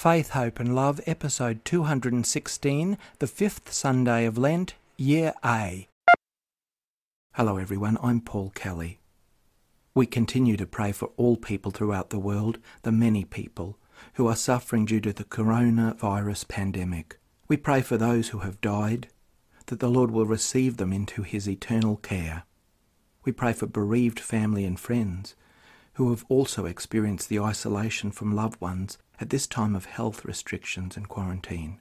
Faith, Hope and Love, episode 216, the fifth Sunday of Lent, Year A. Hello everyone, I'm Paul Kelly. We continue to pray for all people throughout the world, the many people who are suffering due to the coronavirus pandemic. We pray for those who have died, that the Lord will receive them into his eternal care. We pray for bereaved family and friends who have also experienced the isolation from loved ones at this time of health restrictions and quarantine.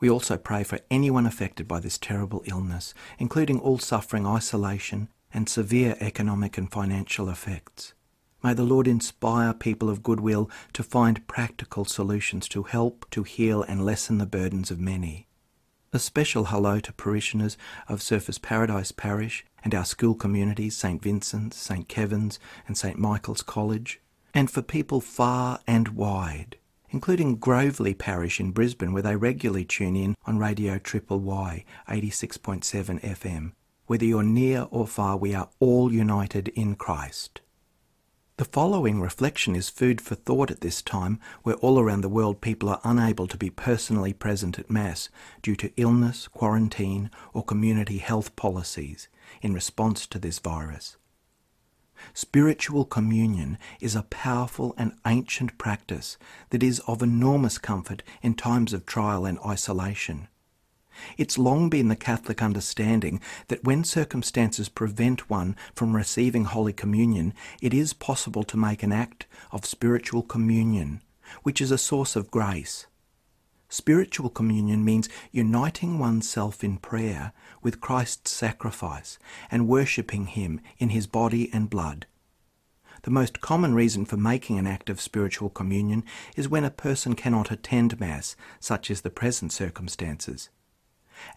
We also pray for anyone affected by this terrible illness, including all suffering isolation and severe economic and financial effects. May the Lord inspire people of goodwill to find practical solutions to help, to heal, and lessen the burdens of many. A special hello to parishioners of Surfers Paradise Parish and our school communities, St Vincent's, St Kevin's, and St Michael's College, and for people far and wide, including Grovely Parish in Brisbane, where they regularly tune in on Radio Triple Y 86.7 FM. Whether you're near or far, we are all united in Christ. The following reflection is food for thought at this time, where all around the world people are unable to be personally present at Mass due to illness, quarantine, or community health policies in response to this virus. Spiritual communion is a powerful and ancient practice that is of enormous comfort in times of trial and isolation. It's long been the Catholic understanding that when circumstances prevent one from receiving Holy Communion, it is possible to make an act of spiritual communion, which is a source of grace. Spiritual communion means uniting oneself in prayer with Christ's sacrifice and worshipping Him in His body and blood. The most common reason for making an act of spiritual communion is when a person cannot attend Mass, such as the present circumstances.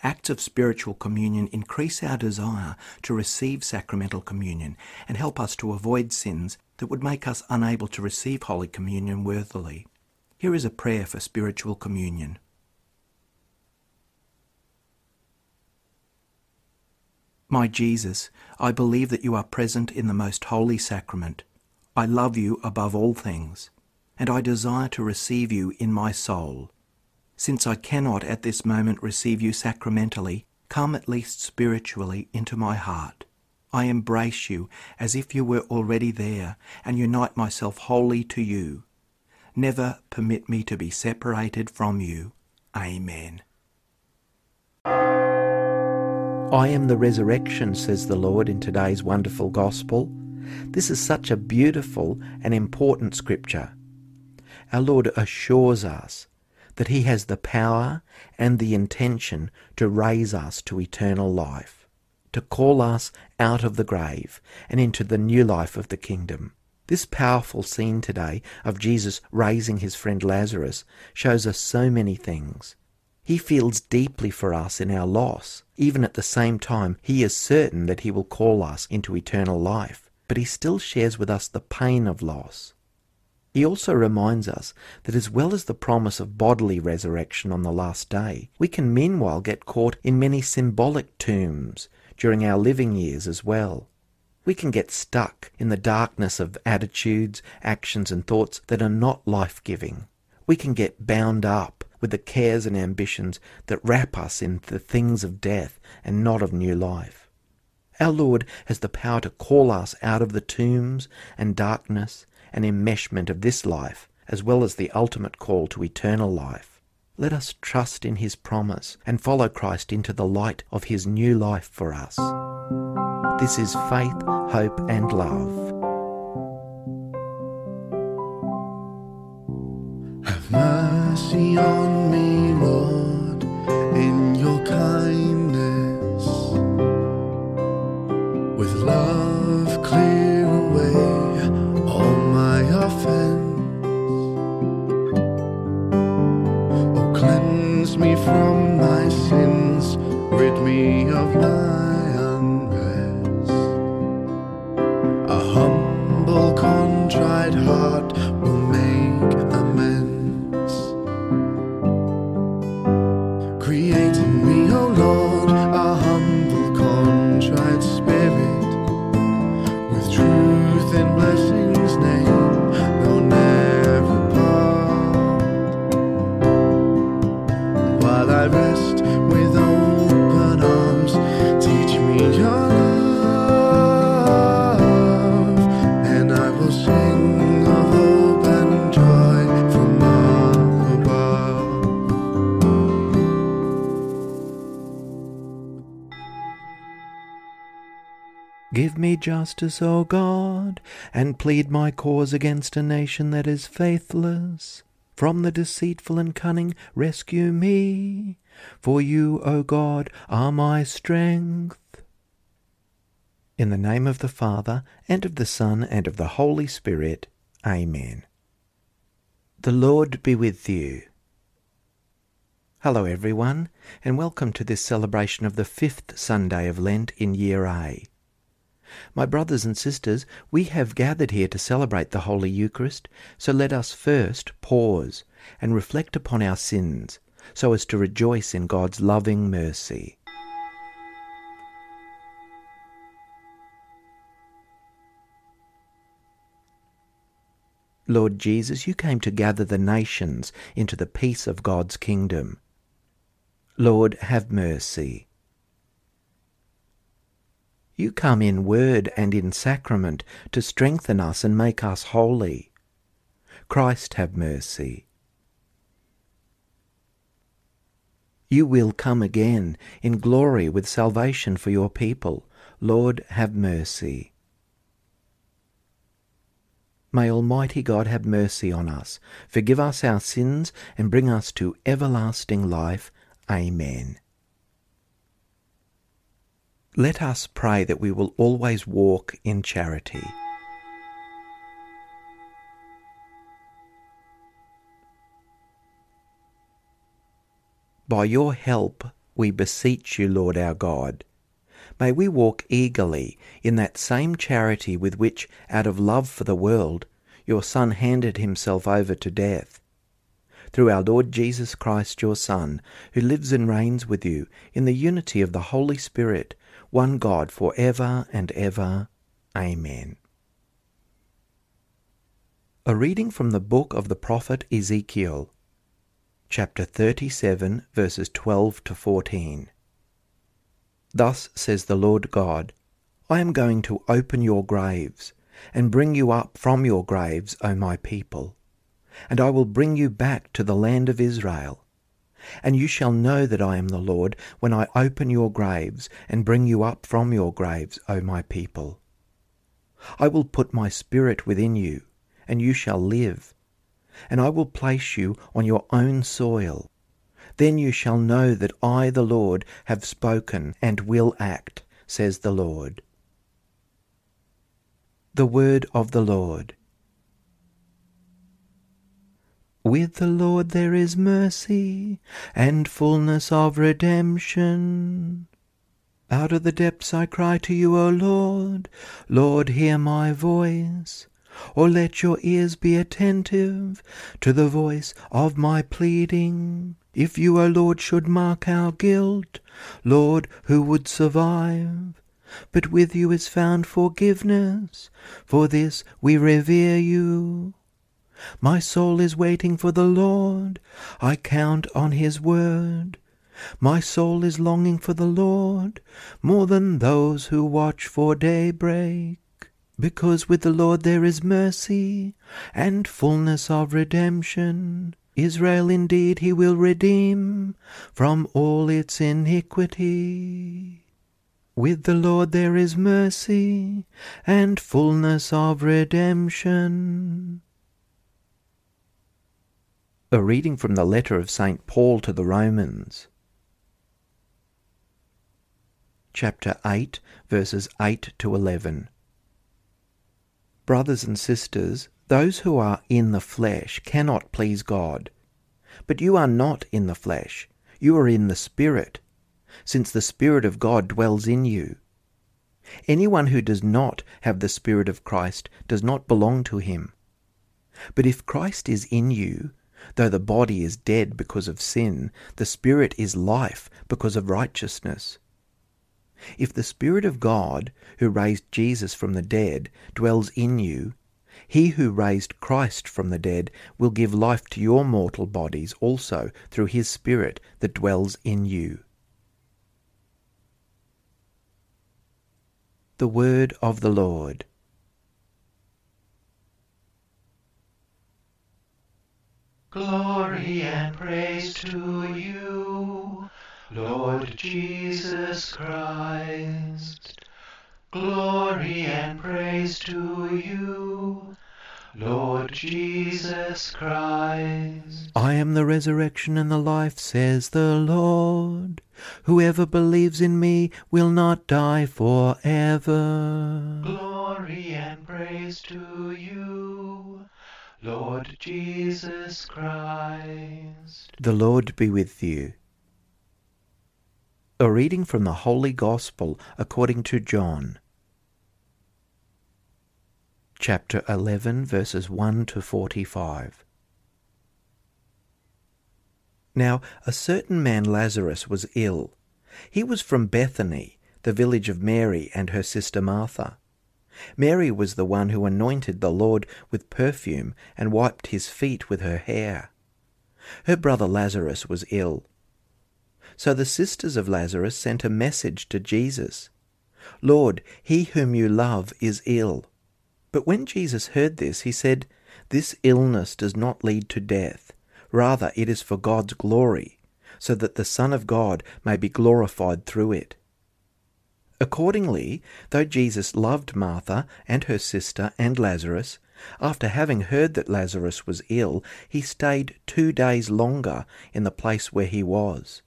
Acts of spiritual communion increase our desire to receive sacramental communion and help us to avoid sins that would make us unable to receive Holy Communion worthily. Here is a prayer for spiritual communion. My Jesus, I believe that you are present in the most holy sacrament. I love you above all things, and I desire to receive you in my soul. Since I cannot at this moment receive you sacramentally, come at least spiritually into my heart. I embrace you as if you were already there and unite myself wholly to you. Never permit me to be separated from you. Amen. I am the resurrection, says the Lord in today's wonderful gospel. This is such a beautiful and important scripture. Our Lord assures us that He has the power and the intention to raise us to eternal life, to call us out of the grave and into the new life of the kingdom. This powerful scene today of Jesus raising his friend Lazarus shows us so many things. He feels deeply for us in our loss. Even at the same time, he is certain that he will call us into eternal life, but he still shares with us the pain of loss. He also reminds us that as well as the promise of bodily resurrection on the last day, we can meanwhile get caught in many symbolic tombs during our living years as well we can get stuck in the darkness of attitudes, actions, and thoughts that are not life giving. We can get bound up with the cares and ambitions that wrap us in the things of death and not of new life. Our Lord has the power to call us out of the tombs and darkness and enmeshment of this life, as well as the ultimate call to eternal life. Let us trust in His promise and follow Christ into the light of His new life for us. This is faith, hope, and love. Have mercy on me, create justice, O God, and plead my cause against a nation that is faithless. From the deceitful and cunning rescue me, for you, O God, are my strength. In the name of the Father, and of the Son, and of the Holy Spirit. Amen. The Lord be with you. Hello, everyone, and welcome to this celebration of the fifth Sunday of Lent in Year A. My brothers and sisters, we have gathered here to celebrate the Holy Eucharist, so let us first pause and reflect upon our sins so as to rejoice in God's loving mercy. Lord Jesus, you came to gather the nations into the peace of God's kingdom. Lord, have mercy. You come in word and in sacrament to strengthen us and make us holy. Christ, have mercy. You will come again in glory with salvation for your people. Lord, have mercy. May Almighty God have mercy on us, forgive us our sins, and bring us to everlasting life. Amen. Let us pray that we will always walk in charity. By your help, we beseech you, Lord our God. May we walk eagerly in that same charity with which, out of love for the world, your Son handed himself over to death. Through our Lord Jesus Christ, your Son, who lives and reigns with you in the unity of the Holy Spirit, one God for ever and ever. Amen. A reading from the book of the prophet Ezekiel, chapter 37, verses 12 to 14. Thus says the Lord God I am going to open your graves, and bring you up from your graves, O my people. And I will bring you back to the land of Israel. And you shall know that I am the Lord when I open your graves, and bring you up from your graves, O my people. I will put my spirit within you, and you shall live. And I will place you on your own soil then you shall know that I, the Lord, have spoken and will act, says the Lord. The Word of the Lord. With the Lord there is mercy and fullness of redemption. Out of the depths I cry to you, O Lord. Lord, hear my voice. Or let your ears be attentive to the voice of my pleading. If you, O Lord, should mark our guilt, Lord, who would survive? But with you is found forgiveness, for this we revere you. My soul is waiting for the Lord, I count on his word. My soul is longing for the Lord, more than those who watch for daybreak. Because with the Lord there is mercy, and fullness of redemption. Israel indeed he will redeem from all its iniquity. With the Lord there is mercy and fullness of redemption. A reading from the letter of St. Paul to the Romans, chapter 8, verses 8 to 11. Brothers and sisters, those who are in the flesh cannot please God. But you are not in the flesh, you are in the Spirit, since the Spirit of God dwells in you. Anyone who does not have the Spirit of Christ does not belong to him. But if Christ is in you, though the body is dead because of sin, the Spirit is life because of righteousness. If the Spirit of God, who raised Jesus from the dead, dwells in you, he who raised Christ from the dead will give life to your mortal bodies also through his Spirit that dwells in you. The Word of the Lord. Glory and praise to you, Lord Jesus Christ. Glory and praise to you, Lord Jesus Christ. I am the resurrection and the life, says the Lord. Whoever believes in me will not die forever. Glory and praise to you, Lord Jesus Christ. The Lord be with you. A reading from the Holy Gospel according to John. Chapter 11, verses 1 to 45. Now, a certain man Lazarus was ill. He was from Bethany, the village of Mary and her sister Martha. Mary was the one who anointed the Lord with perfume and wiped his feet with her hair. Her brother Lazarus was ill. So the sisters of Lazarus sent a message to Jesus Lord, he whom you love is ill. But when Jesus heard this, he said, This illness does not lead to death. Rather, it is for God's glory, so that the Son of God may be glorified through it. Accordingly, though Jesus loved Martha and her sister and Lazarus, after having heard that Lazarus was ill, he stayed two days longer in the place where he was.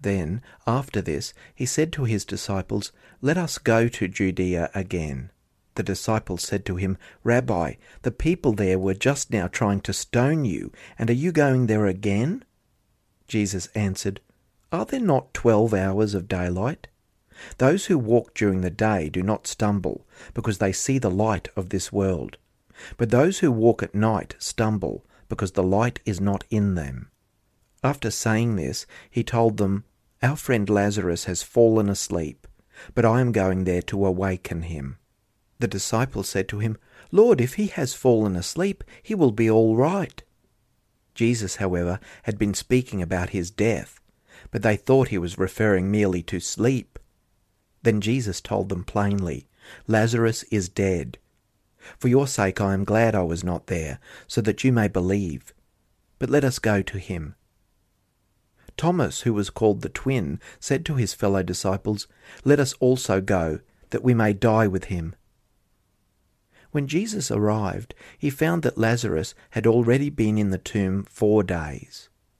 Then, after this, he said to his disciples, Let us go to Judea again. The disciples said to him, Rabbi, the people there were just now trying to stone you, and are you going there again? Jesus answered, Are there not twelve hours of daylight? Those who walk during the day do not stumble, because they see the light of this world. But those who walk at night stumble, because the light is not in them. After saying this, he told them, Our friend Lazarus has fallen asleep, but I am going there to awaken him. The disciples said to him, Lord, if he has fallen asleep, he will be all right. Jesus, however, had been speaking about his death, but they thought he was referring merely to sleep. Then Jesus told them plainly, Lazarus is dead. For your sake I am glad I was not there, so that you may believe. But let us go to him. Thomas, who was called the twin, said to his fellow disciples, Let us also go, that we may die with him. When Jesus arrived, he found that Lazarus had already been in the tomb four days.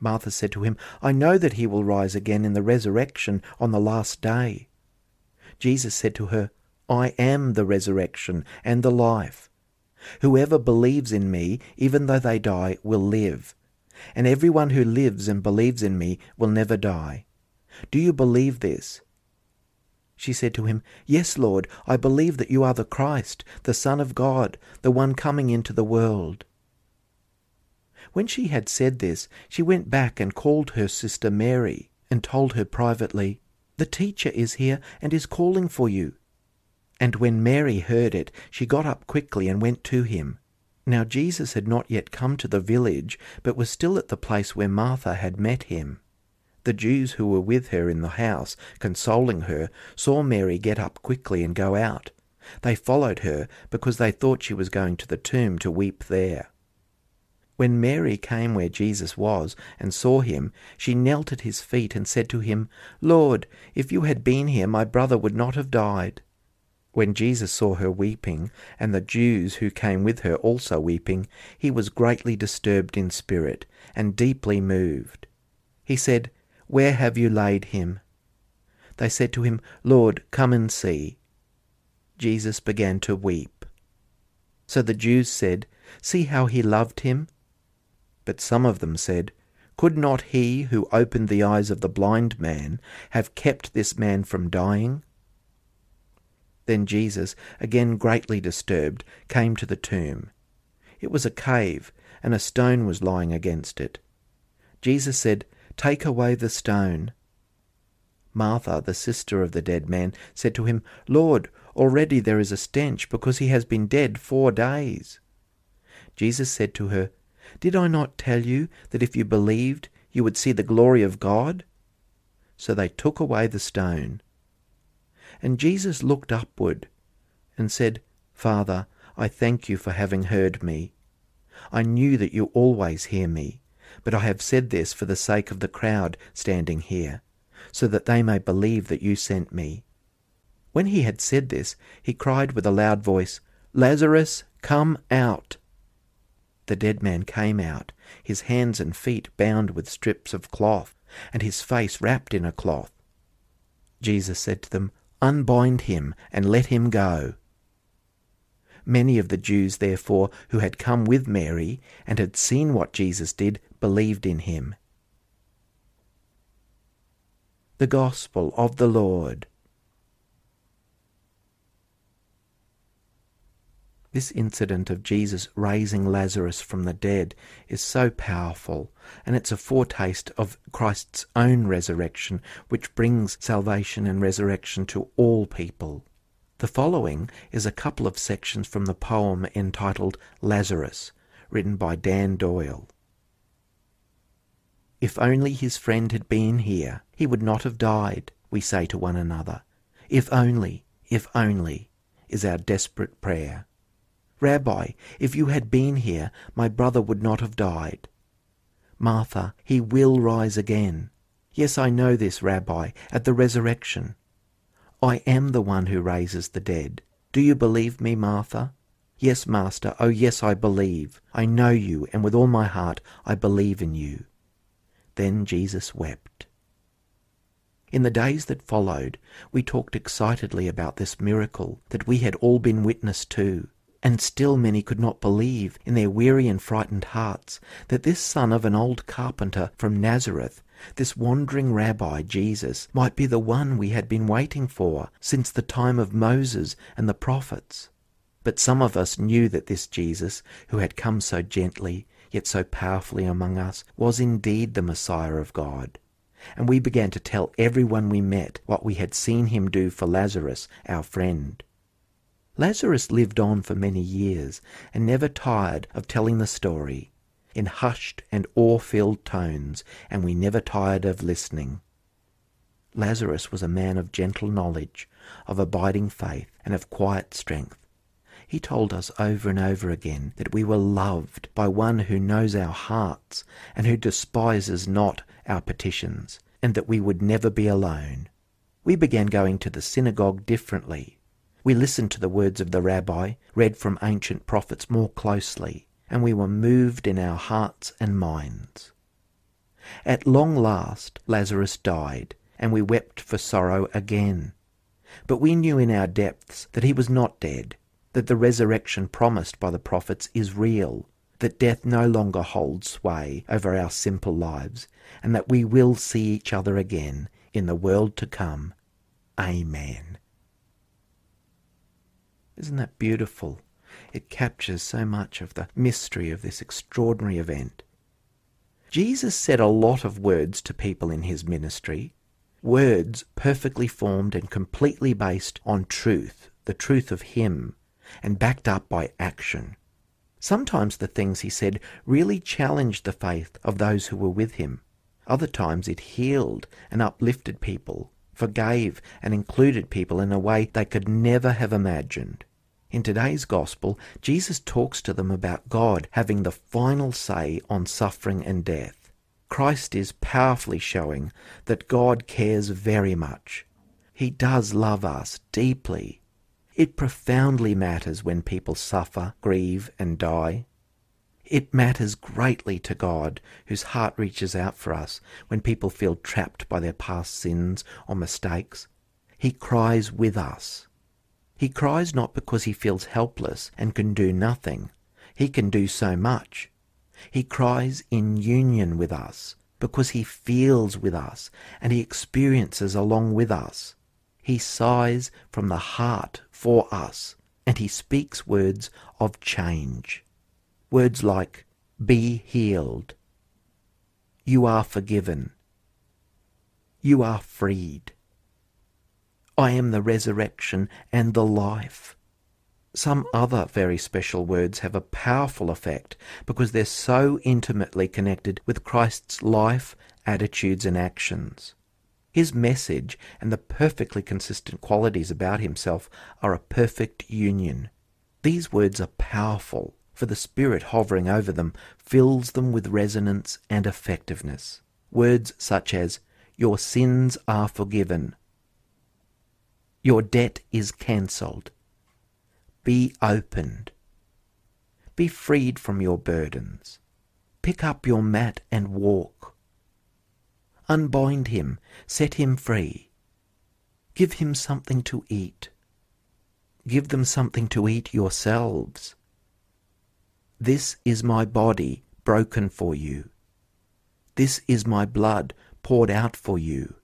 Martha said to him, I know that he will rise again in the resurrection on the last day. Jesus said to her, I am the resurrection and the life. Whoever believes in me, even though they die, will live and everyone who lives and believes in me will never die. Do you believe this? She said to him, Yes, Lord, I believe that you are the Christ, the Son of God, the one coming into the world. When she had said this, she went back and called her sister Mary, and told her privately, The teacher is here and is calling for you. And when Mary heard it, she got up quickly and went to him. Now Jesus had not yet come to the village, but was still at the place where Martha had met him. The Jews who were with her in the house, consoling her, saw Mary get up quickly and go out. They followed her because they thought she was going to the tomb to weep there. When Mary came where Jesus was and saw him, she knelt at his feet and said to him, Lord, if you had been here, my brother would not have died. When Jesus saw her weeping, and the Jews who came with her also weeping, he was greatly disturbed in spirit, and deeply moved. He said, Where have you laid him? They said to him, Lord, come and see. Jesus began to weep. So the Jews said, See how he loved him? But some of them said, Could not he who opened the eyes of the blind man have kept this man from dying? Then Jesus, again greatly disturbed, came to the tomb. It was a cave, and a stone was lying against it. Jesus said, Take away the stone. Martha, the sister of the dead man, said to him, Lord, Already there is a stench because he has been dead four days. Jesus said to her, Did I not tell you that if you believed, you would see the glory of God? So they took away the stone. And Jesus looked upward and said, Father, I thank you for having heard me. I knew that you always hear me, but I have said this for the sake of the crowd standing here, so that they may believe that you sent me. When he had said this, he cried with a loud voice, Lazarus, come out. The dead man came out, his hands and feet bound with strips of cloth, and his face wrapped in a cloth. Jesus said to them, Unbind him and let him go. Many of the Jews, therefore, who had come with Mary and had seen what Jesus did, believed in him. The Gospel of the Lord. This incident of Jesus raising Lazarus from the dead is so powerful, and it's a foretaste of Christ's own resurrection, which brings salvation and resurrection to all people. The following is a couple of sections from the poem entitled Lazarus, written by Dan Doyle. If only his friend had been here, he would not have died, we say to one another. If only, if only, is our desperate prayer. Rabbi, if you had been here, my brother would not have died. Martha, he will rise again. Yes, I know this, Rabbi, at the resurrection. I am the one who raises the dead. Do you believe me, Martha? Yes, Master, oh yes, I believe. I know you, and with all my heart I believe in you. Then Jesus wept. In the days that followed, we talked excitedly about this miracle that we had all been witness to. And still many could not believe in their weary and frightened hearts that this son of an old carpenter from Nazareth, this wandering rabbi Jesus, might be the one we had been waiting for since the time of Moses and the prophets. But some of us knew that this Jesus, who had come so gently, yet so powerfully among us, was indeed the Messiah of God. And we began to tell everyone we met what we had seen him do for Lazarus, our friend. Lazarus lived on for many years and never tired of telling the story in hushed and awe filled tones, and we never tired of listening. Lazarus was a man of gentle knowledge, of abiding faith, and of quiet strength. He told us over and over again that we were loved by one who knows our hearts and who despises not our petitions, and that we would never be alone. We began going to the synagogue differently we listened to the words of the rabbi, read from ancient prophets more closely, and we were moved in our hearts and minds. At long last Lazarus died, and we wept for sorrow again. But we knew in our depths that he was not dead, that the resurrection promised by the prophets is real, that death no longer holds sway over our simple lives, and that we will see each other again in the world to come. Amen. Isn't that beautiful? It captures so much of the mystery of this extraordinary event. Jesus said a lot of words to people in his ministry, words perfectly formed and completely based on truth, the truth of him, and backed up by action. Sometimes the things he said really challenged the faith of those who were with him. Other times it healed and uplifted people, forgave and included people in a way they could never have imagined. In today's Gospel, Jesus talks to them about God having the final say on suffering and death. Christ is powerfully showing that God cares very much. He does love us deeply. It profoundly matters when people suffer, grieve, and die. It matters greatly to God, whose heart reaches out for us when people feel trapped by their past sins or mistakes. He cries with us. He cries not because he feels helpless and can do nothing. He can do so much. He cries in union with us because he feels with us and he experiences along with us. He sighs from the heart for us and he speaks words of change. Words like, be healed. You are forgiven. You are freed. I am the resurrection and the life. Some other very special words have a powerful effect because they're so intimately connected with Christ's life, attitudes, and actions. His message and the perfectly consistent qualities about himself are a perfect union. These words are powerful, for the Spirit hovering over them fills them with resonance and effectiveness. Words such as, Your sins are forgiven, Your debt is cancelled, be opened. Be freed from your burdens. Pick up your mat and walk. Unbind him, set him free. Give him something to eat. Give them something to eat yourselves. This is my body broken for you. This is my blood poured out for you.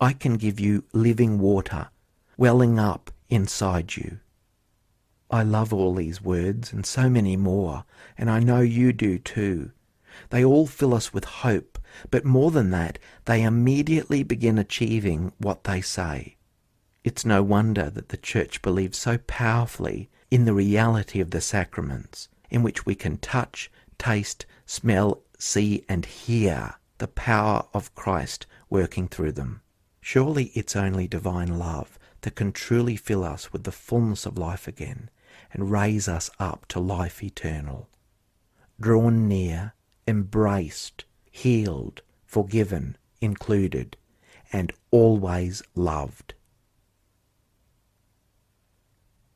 I can give you living water welling up inside you. I love all these words and so many more, and I know you do too. They all fill us with hope, but more than that, they immediately begin achieving what they say. It's no wonder that the Church believes so powerfully in the reality of the sacraments, in which we can touch, taste, smell, see, and hear the power of Christ working through them. Surely it's only divine love that can truly fill us with the fullness of life again and raise us up to life eternal. Drawn near, embraced, healed, forgiven, included, and always loved.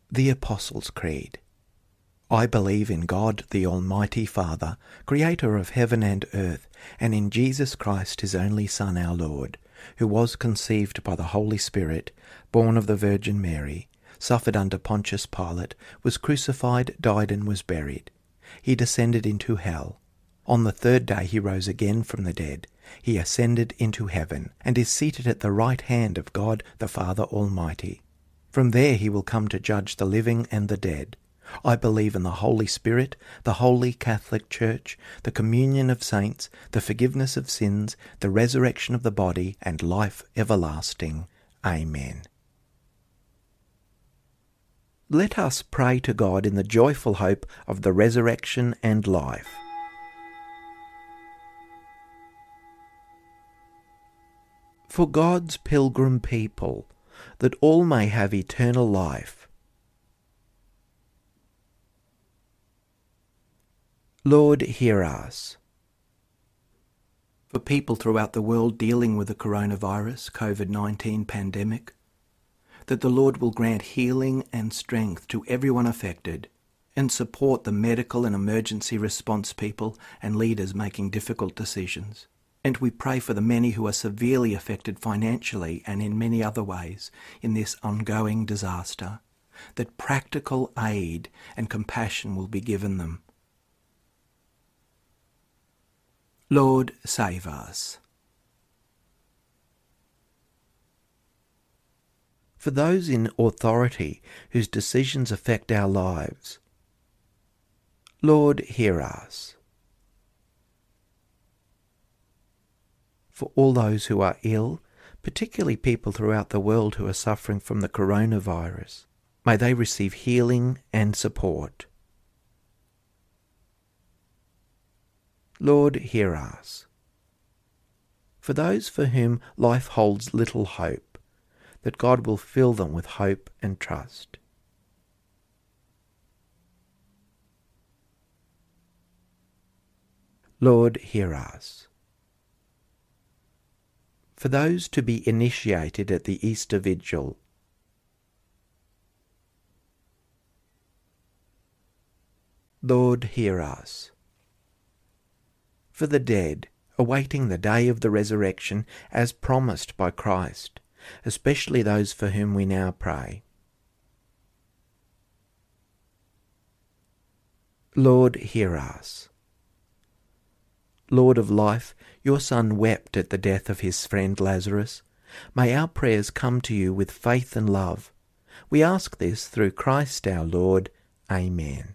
The Apostles' Creed. I believe in God, the Almighty Father, creator of heaven and earth, and in Jesus Christ, his only Son, our Lord, who was conceived by the Holy Spirit, born of the Virgin Mary suffered under Pontius Pilate, was crucified, died, and was buried. He descended into hell. On the third day he rose again from the dead. He ascended into heaven, and is seated at the right hand of God the Father Almighty. From there he will come to judge the living and the dead. I believe in the Holy Spirit, the Holy Catholic Church, the communion of saints, the forgiveness of sins, the resurrection of the body, and life everlasting. Amen. Let us pray to God in the joyful hope of the resurrection and life. For God's pilgrim people, that all may have eternal life. Lord, hear us. For people throughout the world dealing with the coronavirus COVID 19 pandemic, that the Lord will grant healing and strength to everyone affected and support the medical and emergency response people and leaders making difficult decisions. And we pray for the many who are severely affected financially and in many other ways in this ongoing disaster, that practical aid and compassion will be given them. Lord, save us. for those in authority whose decisions affect our lives. Lord, hear us. For all those who are ill, particularly people throughout the world who are suffering from the coronavirus, may they receive healing and support. Lord, hear us. For those for whom life holds little hope, that God will fill them with hope and trust. Lord, hear us. For those to be initiated at the Easter Vigil, Lord, hear us. For the dead, awaiting the day of the resurrection as promised by Christ, especially those for whom we now pray. Lord, hear us. Lord of life, your Son wept at the death of his friend Lazarus. May our prayers come to you with faith and love. We ask this through Christ our Lord. Amen.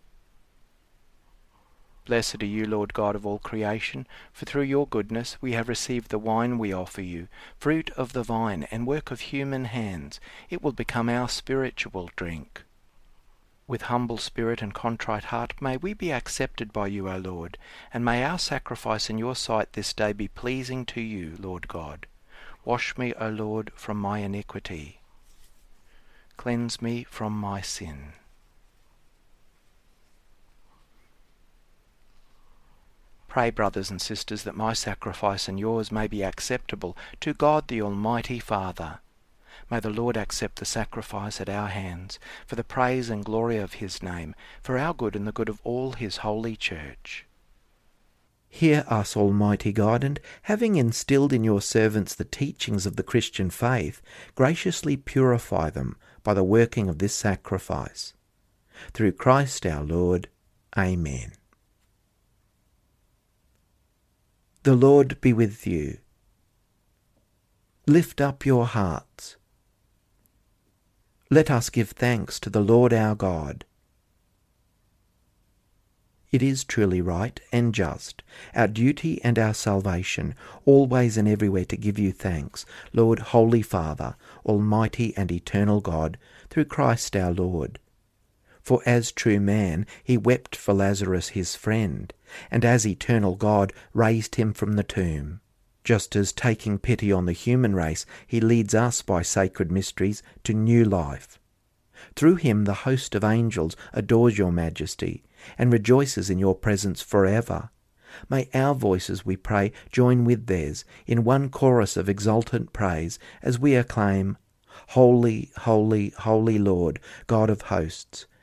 Blessed are you, Lord God of all creation, for through your goodness we have received the wine we offer you, fruit of the vine and work of human hands. It will become our spiritual drink. With humble spirit and contrite heart, may we be accepted by you, O Lord, and may our sacrifice in your sight this day be pleasing to you, Lord God. Wash me, O Lord, from my iniquity. Cleanse me from my sin. Pray, brothers and sisters, that my sacrifice and yours may be acceptable to God the Almighty Father. May the Lord accept the sacrifice at our hands, for the praise and glory of his name, for our good and the good of all his holy church. Hear us, Almighty God, and having instilled in your servants the teachings of the Christian faith, graciously purify them by the working of this sacrifice. Through Christ our Lord. Amen. The Lord be with you. Lift up your hearts. Let us give thanks to the Lord our God. It is truly right and just, our duty and our salvation, always and everywhere to give you thanks, Lord, Holy Father, Almighty and Eternal God, through Christ our Lord for as true man he wept for Lazarus his friend, and as eternal God raised him from the tomb. Just as taking pity on the human race, he leads us by sacred mysteries to new life. Through him the host of angels adores your majesty, and rejoices in your presence forever. May our voices, we pray, join with theirs in one chorus of exultant praise as we acclaim, Holy, holy, holy Lord, God of hosts,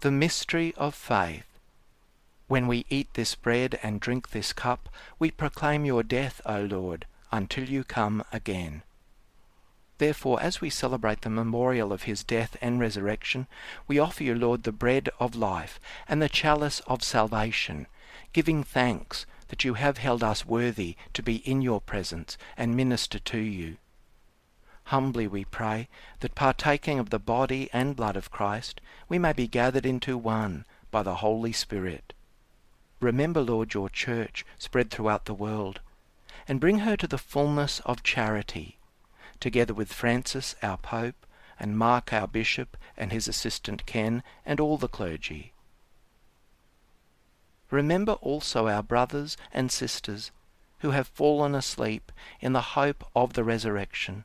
The mystery of faith. When we eat this bread and drink this cup, we proclaim your death, O Lord, until you come again. Therefore, as we celebrate the memorial of his death and resurrection, we offer you, Lord, the bread of life and the chalice of salvation, giving thanks that you have held us worthy to be in your presence and minister to you. Humbly we pray that partaking of the body and blood of Christ, we may be gathered into one by the Holy Spirit. Remember, Lord, your church spread throughout the world, and bring her to the fullness of charity, together with Francis, our Pope, and Mark, our Bishop, and his assistant Ken, and all the clergy. Remember also our brothers and sisters who have fallen asleep in the hope of the resurrection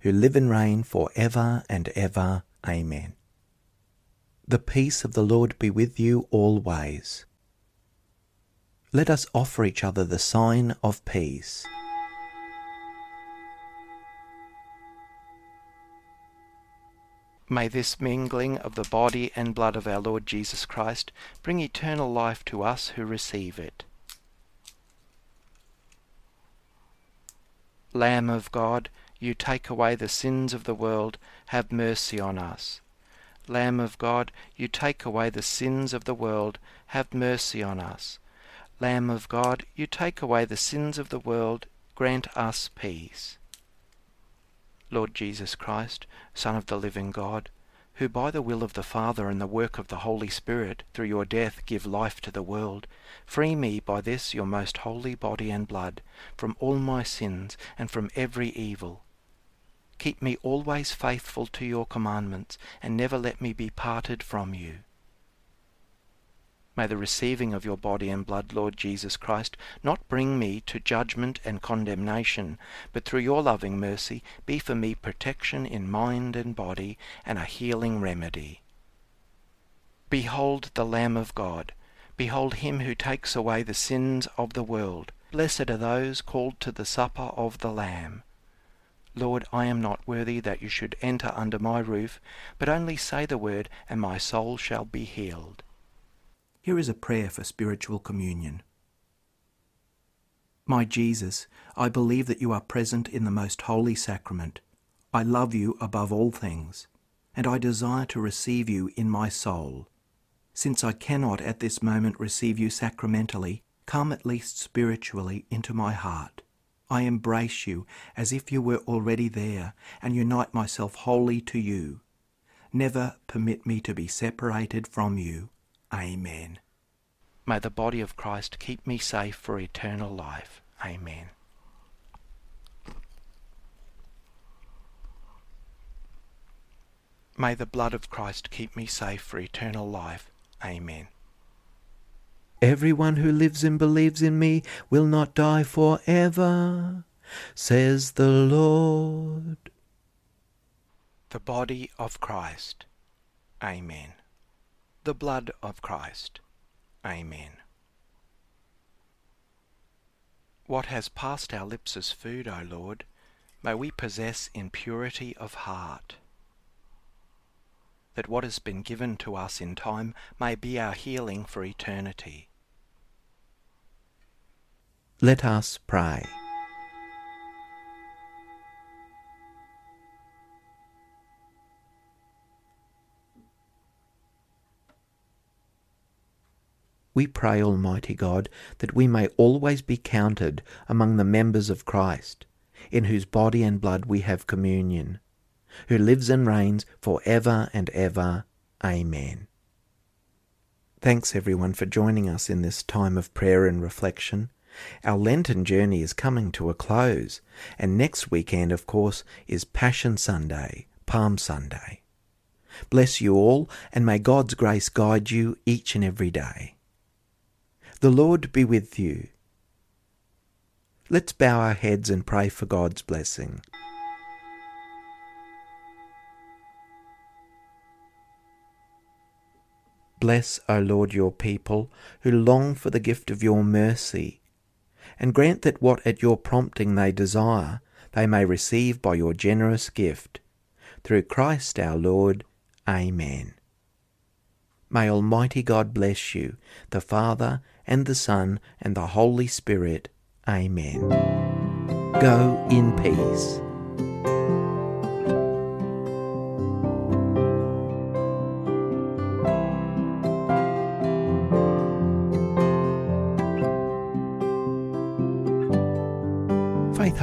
who live and reign for ever and ever. Amen. The peace of the Lord be with you always. Let us offer each other the sign of peace. May this mingling of the body and blood of our Lord Jesus Christ bring eternal life to us who receive it. Lamb of God, you take away the sins of the world, have mercy on us. Lamb of God, you take away the sins of the world, have mercy on us. Lamb of God, you take away the sins of the world, grant us peace. Lord Jesus Christ, Son of the living God, who by the will of the Father and the work of the Holy Spirit through your death give life to the world, free me by this your most holy body and blood from all my sins and from every evil Keep me always faithful to your commandments, and never let me be parted from you. May the receiving of your body and blood, Lord Jesus Christ, not bring me to judgment and condemnation, but through your loving mercy be for me protection in mind and body and a healing remedy. Behold the Lamb of God. Behold him who takes away the sins of the world. Blessed are those called to the supper of the Lamb. Lord, I am not worthy that you should enter under my roof, but only say the word, and my soul shall be healed. Here is a prayer for spiritual communion. My Jesus, I believe that you are present in the most holy sacrament. I love you above all things, and I desire to receive you in my soul. Since I cannot at this moment receive you sacramentally, come at least spiritually into my heart. I embrace you as if you were already there and unite myself wholly to you. Never permit me to be separated from you. Amen. May the body of Christ keep me safe for eternal life. Amen. May the blood of Christ keep me safe for eternal life. Amen. Everyone who lives and believes in me will not die forever, says the Lord. The body of Christ. Amen. The blood of Christ. Amen. What has passed our lips as food, O Lord, may we possess in purity of heart. That what has been given to us in time may be our healing for eternity. Let us pray. We pray, Almighty God, that we may always be counted among the members of Christ, in whose body and blood we have communion, who lives and reigns for ever and ever. Amen. Thanks everyone for joining us in this time of prayer and reflection Our Lenten journey is coming to a close, and next weekend, of course, is Passion Sunday, Palm Sunday. Bless you all, and may God's grace guide you each and every day. The Lord be with you. Let's bow our heads and pray for God's blessing. Bless, O Lord, your people who long for the gift of your mercy, and grant that what at your prompting they desire, they may receive by your generous gift. Through Christ our Lord. Amen. May Almighty God bless you, the Father, and the Son, and the Holy Spirit. Amen. Go in peace.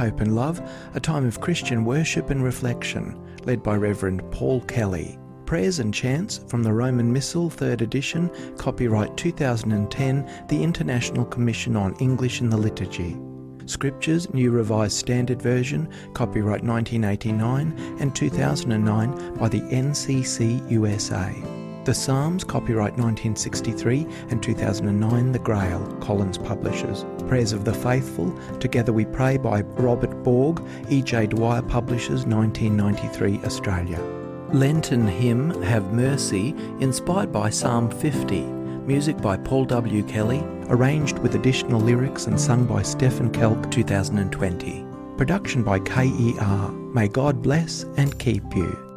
Hope and Love, a time of Christian worship and reflection, led by Reverend Paul Kelly. Prayers and Chants from the Roman Missal, 3rd edition, copyright 2010, the International Commission on English in the Liturgy. Scriptures, New Revised Standard Version, copyright 1989 and 2009 by the NCC USA. The Psalms, copyright 1963 and 2009, The Grail, Collins Publishers. Prayers of the Faithful, Together We Pray by Robert Borg, E.J. Dwyer Publishers, 1993, Australia. Lenten hymn, Have Mercy, inspired by Psalm 50. Music by Paul W. Kelly, arranged with additional lyrics and sung by Stephen Kelk, 2020. Production by KER. May God bless and keep you.